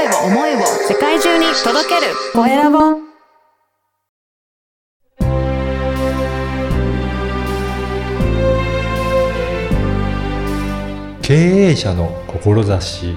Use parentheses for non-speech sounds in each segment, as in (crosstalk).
声を思いを世界中に届けるコエラボ経営者の志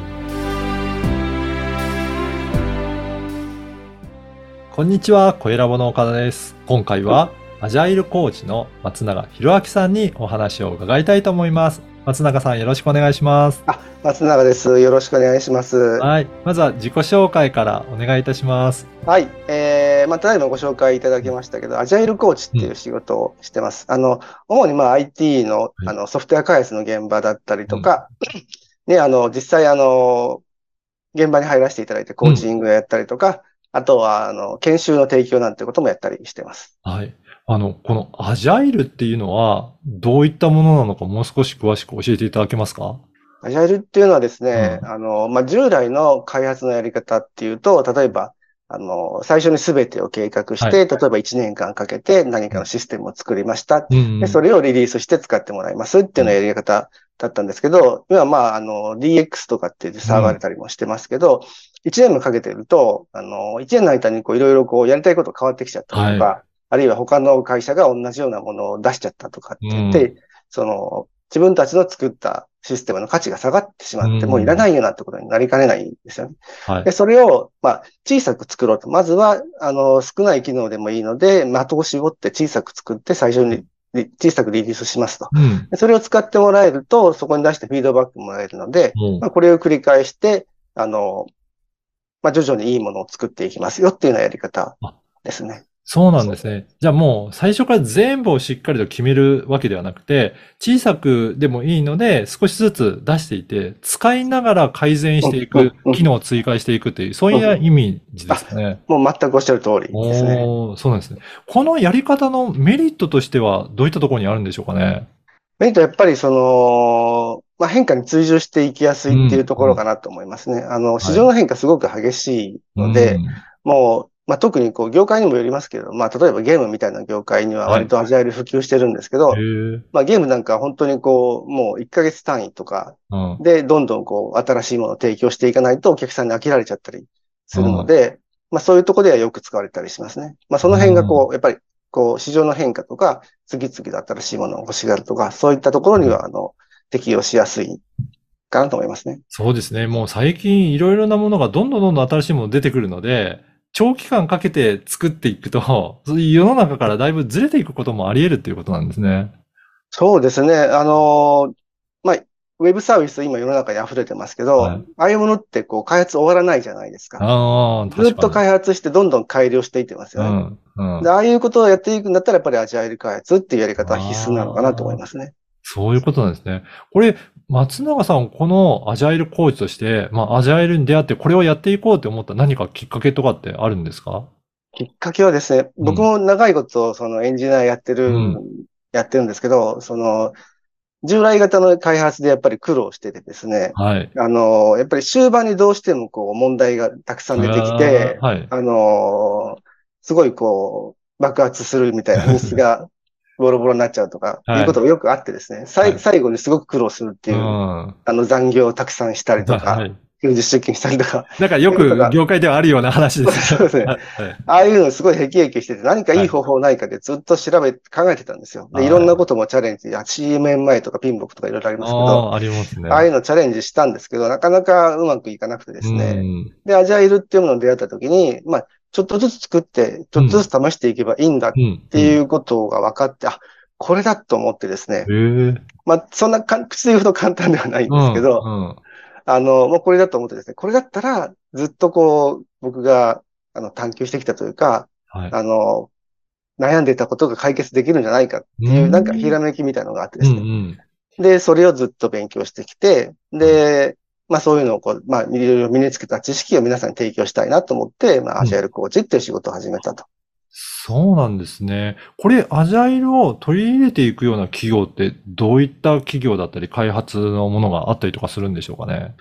こんにちは、コエラボの岡田です。今回は、アジャイルコーチの松永博明さんにお話を伺いたいと思います。松永さん、よろしくお願いします。松永です。よろしくお願いします。ははい。まずは自己紹介からお願いいたします。い。えー、まあ、ただいまご紹介いただきましたけど、アジャイルコーチっていう仕事をしてます。あの、主にまあ IT の、いあの、ソフトウェア開発の現場だったりとか、ね、あの、実際あの、現場に入らせていただいてコーチングをやったりとか、あとは、あの、研修の提供なんてこともやったりしてます。はい。あの、このアジャイルっていうのは、どういったものなのかもう少し詳しく教えていただけますか？アジャイルっていうのはですね、うん。あの、まあ、従来の開発のやり方っていうと、例えば、あの、最初に全てを計画して、はい。例えば1年間かけて何かのシステムを作りました。うんで、それをリリースして使ってもらいますっていうのをやり方だったんですけど、今まあ、あの、DX とかって騒がれたりもしてますけど、1年もかけてると、あの、1年の間にこういろいろこうやりたいこと変わってきちゃったりとか、はあるいは他の会社が同じようなものを出しちゃったとかって言って、うその、自分たちの作ったシステムの価値が下がってしまって、うんもういらないようなってことになりかねないんですよね。はいで、。それを、まあ、小さく作ろうと。まずは、あの、少ない機能でもいいので、的を絞って小さく作って最初にリ小さくリリースしますと。うん。でそれを使ってもらえると、そこに出してフィードバックもらえるので、もうまあ、これを繰り返して、あの、まあ、徐々にいいものを作っていきますよっていうようなやり方ですね。そうなんですね。じゃあもう最初から全部をしっかりと決めるわけではなくて、小さくでもいいので少しずつ出していて、使いながら改善していうんくう、ん機能を追加していくという、そういうイメージですかね。もう全くおっしゃる通りですね。そうなんですね。このやり方のメリットとしてはどういったところにあるんでしょうかね？メリットはやっぱりその、まあ、変化に追従していきやすいっていうところかなと思いますね。あの、市場の変化すごく激しいので、うんもう、まあ、特にこう、業界にもよりますけど、まあ、例えばゲームみたいな業界には割とアジャイル普及してるんですけど、へーまあ、ゲームなんかは本当にこう、もう1ヶ月単位とかうんで、どんどんこう、新しいものを提供していかないとお客さんに飽きられちゃったりするので、まあ、そういうところではよく使われたりしますね。まあ、その辺がこう、やっぱり、こう、市場の変化とか、次々と新しいものを欲しがるとか、そういったところには、あの、適用しやすいかなと思いますね。そうですね。もう最近いろいろなものがどんどんどんどん新しいもの出てくるので、長期間かけて作っていくと、(laughs) 世の中からだいぶずれていくこともあり得るっていうことなんですね。そうですね。あのーまあ、ウェブサービス今世の中に溢れてますけど、はいああいうものってこう開発終わらないじゃないですか。ああ、確かに。ずっと開発してどんどん改良していってますよね。うん。うんで、。ああいうことをやっていくんだったらやっぱりアジャイル開発っていうやり方は必須なのかなと思いますね。そういうことなんですね。これ、松永さん、このアジャイルコーチとして、まあ、アジャイルに出会ってこれをやっていこうって思った何かきっかけとかってあるんですか？きっかけはですね、うん僕も長いことそのエンジニアやってる、うんやってるんですけど、その、従来型の開発でやっぱり苦労しててですね、はい。あの、やっぱり終盤にどうしてもこう問題がたくさん出てきて、はい。あのーすごいこう、爆発するみたいな品質がボロボロになっちゃうとか、はいいうことがよくあってですね、さいはい最後にすごく苦労するっていう、うん。あの残業をたくさんしたりとか、はい。休日出勤したりとか、なんかよく (laughs) 業界ではあるような話です。そうですねはいああいうのすごいヘキヘキしてて、何かいい方法ないかでずっと調べ、考えてたんですよ。で、はいいろんなこともチャレンジ、や CMMI とかピンボクとかいろいろありますけど、ああ、ありますね。ああいうのチャレンジしたんですけど、なかなかうまくいかなくてですね。うんで、アジャイルっていうものに出会った時に、まあ、ちょっとずつ作って、ちょっとずつ試していけばいいんだっうん。ていうことが分かって、あ、これだと思ってですね。まあ、そんなか口で言うほど簡単ではないんですけど、うん。あの、もうこれだと思ってですね、これだったら、ずっとこう、僕が、あの、探求してきたというか、はい。あの、悩んでいたことが解決できるんじゃないかっていう、うんなんかひらめきみたいなのがあってでうんうすね。ん。で、それをずっと勉強してきて、で、まあそういうのをこう、まあいろいろ身につけた知識を皆さんに提供したいなと思って、まあアジャイルコーチっていう仕事を始めたと。そうなんですね。これ、アジャイルを取り入れていくような企業って、どういった企業だったり、開発のものがあったりとかするんでしょうかね？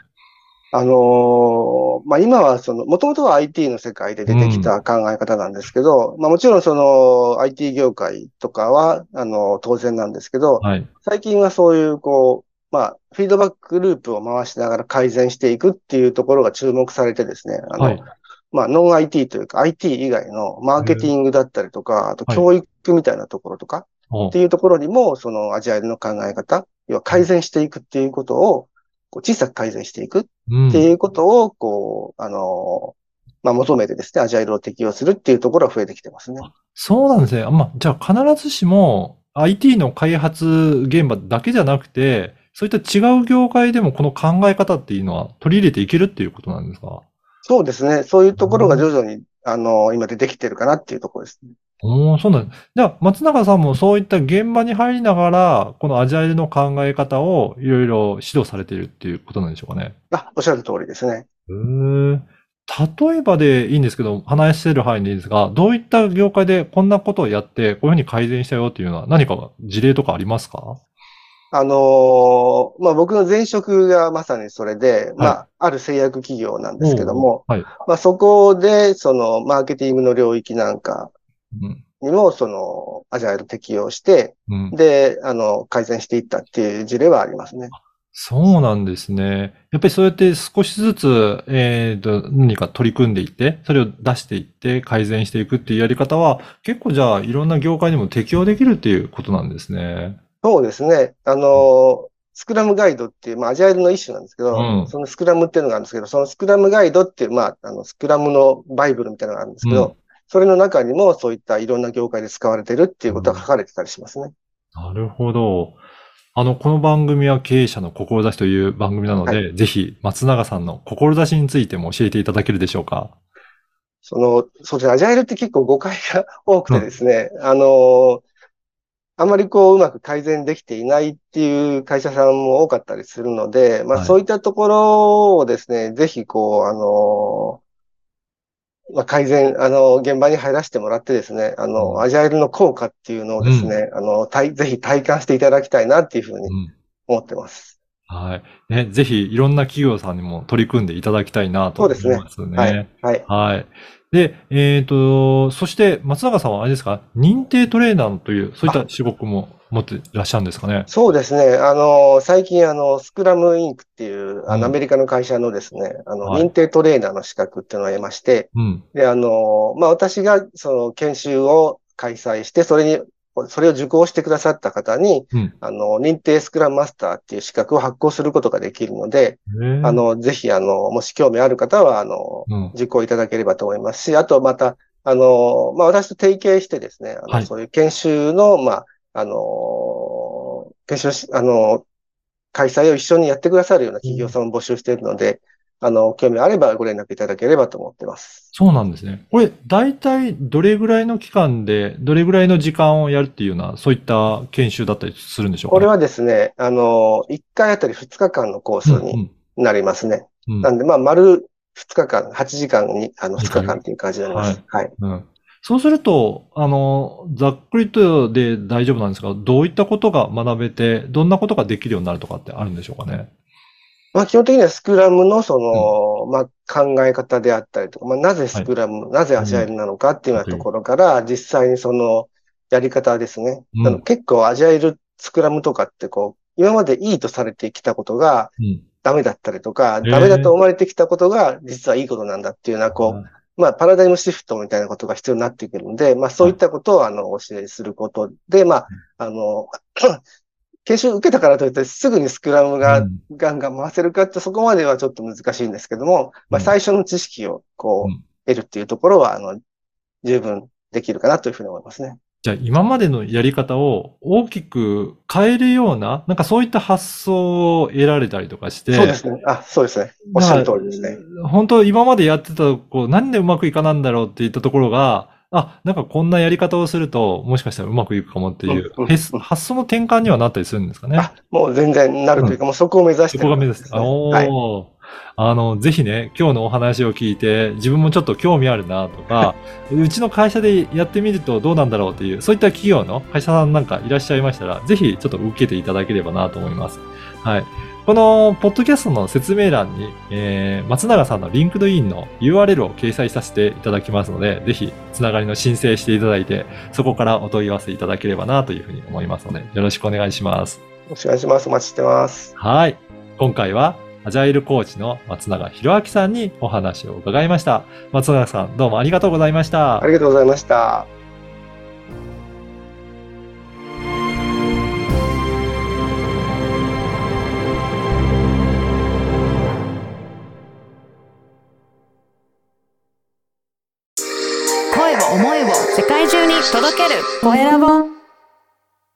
あのーまあ今はその、もともとは IT の世界で出てきた考え方なんですけど、まあもちろんその IT 業界とかは、あの、当然なんですけど、はい。最近はそういうこう、まあ、フィードバックループを回しながら改善していくっていうところが注目されてですね、あの、はい。まあ、ノン IT というか IT 以外のマーケティングだったりとか、あとはい教育みたいなところとかおっていうところにも、そのアジャイルの考え方、要は改善していくっていうことを、こう小さく改善していくっうんていうことを、こう、あの、まあ、求めてですね、アジャイルを適用するっていうところが増えてきてますね。そうなんですね。あまあ、じゃあ必ずしも IT の開発現場だけじゃなくて、そういった違う業界でもこの考え方っていうのは取り入れていけるっていうことなんですか？そうですね。そういうところが徐々に、あの、今出てきてるかなっていうところですね。おーそうなんです。じゃあ、松永さんもそういった現場に入りながら、このアジャイルの考え方をいろいろ指導されているっていうことなんでしょうかね？あ、おっしゃる通りですね。へー例えばでいいんですけど、話してる範囲でいいんですが、どういった業界でこんなことをやって、こういうふうに改善したよっていうのは何か事例とかありますか？あのーまあ、僕の前職がまさにそれで、まあ、ある製薬企業なんですけども、はい。まあ、そこで、その、マーケティングの領域なんかうん。にも、その、アジャイル適用して、うん。で、あの、改善していったっていう事例はありますね。そうなんですね。やっぱりそうやって少しずつ、えーと、何か取り組んでいって、それを出していって改善していくっていうやり方は、結構じゃあいろんな業界にも適用できるっていうことなんですね。そうですね。あの、スクラムガイドっていう、まあ、アジャイルの一種なんですけど、うんそのスクラムっていうのがあるんですけど、そのスクラムガイドっていう、まあ、あの、スクラムのバイブルみたいなのがあるんですけど、うんそれの中にもそういったいろんな業界で使われてるっていうことが書かれてたりしますね。なるほど。あの、この番組は経営者の志という番組なので、ぜひ松永さんの志についても教えていただけるでしょうか？その、そうですね、アジャイルって結構誤解が多くてですね、あの、あまりこう、うまく改善できていないっていう会社さんも多かったりするので、まあはいそういったところをですね、ぜひこう、あの、まあ改善、あの、現場に入らせてもらってですね、あうんの、アジャイルの効果っていうのをですね、あの、体ぜひ体感していただきたいなっていうふうにうん。思ってます。はい。ね、ぜひいろんな企業さんにも取り組んでいただきたいなと思いそうますね。はい。はい。はい。で、えっ、と、そして松永さんはあれですか、認定トレーナーという、そういった仕事も持っていらっしゃるんですかね？そうですね。あの、最近、あの、スクラムインクっていう、あうんの、アメリカの会社のですね、あの、はい認定トレーナーの資格っていうのを得まして、うん。で、あの、まあ、私が、その、研修を開催して、それに、それを受講してくださった方に、うん。あの、認定スクラムマスターっていう資格を発行することができるので、あ、の、ぜひ、あの、もし興味ある方は、あの、うん。受講いただければと思いますし、あとまた、あの、まあ、私と提携してですね、あの、はいそういう研修の、まあ、あの、研修し、あの、開催を一緒にやってくださるような企業さんを募集しているので、あの、興味あればご連絡いただければと思ってます。そうなんですね。これ、大体どれぐらいの期間で、どれぐらいの時間をやるっていうような、そういった研修だったりするんでしょうか？ね。これはですね、あの、1回あたり2日間のコースになりますね。うん、うん。うんなんで、まあ、丸2日間、8時間に、あの、2日間っていう感じになります。はい。うん。そうすると、あの、ざっくりとで大丈夫なんですが、どういったことが学べて、どんなことができるようになるとかってあるんでしょうかね？まあ、基本的にはスクラムのその、まあ、考え方であったりとか、まあ、なぜスクラム、なぜアジャイルなのかっていうようなところから、実際にその、やり方ですね。うん。あの結構アジャイル、スクラムとかってこう、今までいいとされてきたことがうん。ダメだったりとか、ダメだと思われてきたことが実はいいことなんだっていうような、こう、まあ、パラダイムシフトみたいなことが必要になってくるので、まあ、そういったことを、あの、お教えすることで、まあ、あの、研修受けたからといって、すぐにスクラムうがんガンガン回せるかって、そこまではちょっと難しいんですけども、まあ、うん最初の知識を、こうんう、得るっていうところは、あの、十分できるかなというふうに思いますね。じゃあ今までのやり方を大きく変えるような、なんかそういった発想を得られたりとかして、そうですね。あ、そうですね。おっしゃる通りですね。本当今までやってた、こう、なんでうまくいかなんだろうって言ったところが、あ、なんかこんなやり方をすると、もしかしたらうまくいくかもっていううんうん、発想の転換にはなったりするんですかね？あ、もう全然なるというか、もうそこを目指してそこが目指す。ねおはい。ーあの、ぜひね、今日のお話を聞いて、自分もちょっと興味あるなとか、(laughs) うちの会社でやってみるとどうなんだろうっていう、そういった企業の会社さんなんかいらっしゃいましたら、ぜひちょっと受けていただければなと思います。はい。この、ポッドキャストの説明欄に、えー、松永さんの LinkedIn の URL を掲載させていただきますので、ぜひ、つながりの申請していただいて、そこからお問い合わせいただければなというふうに思いますので、よろしくお願いします。ろしくお願いします。お待ちしてます。はい。今回は、アジャイルコーチの松永博明さんにお話を伺いました。松永さん、どうもありがとうございましたあ。りがとうございました。声を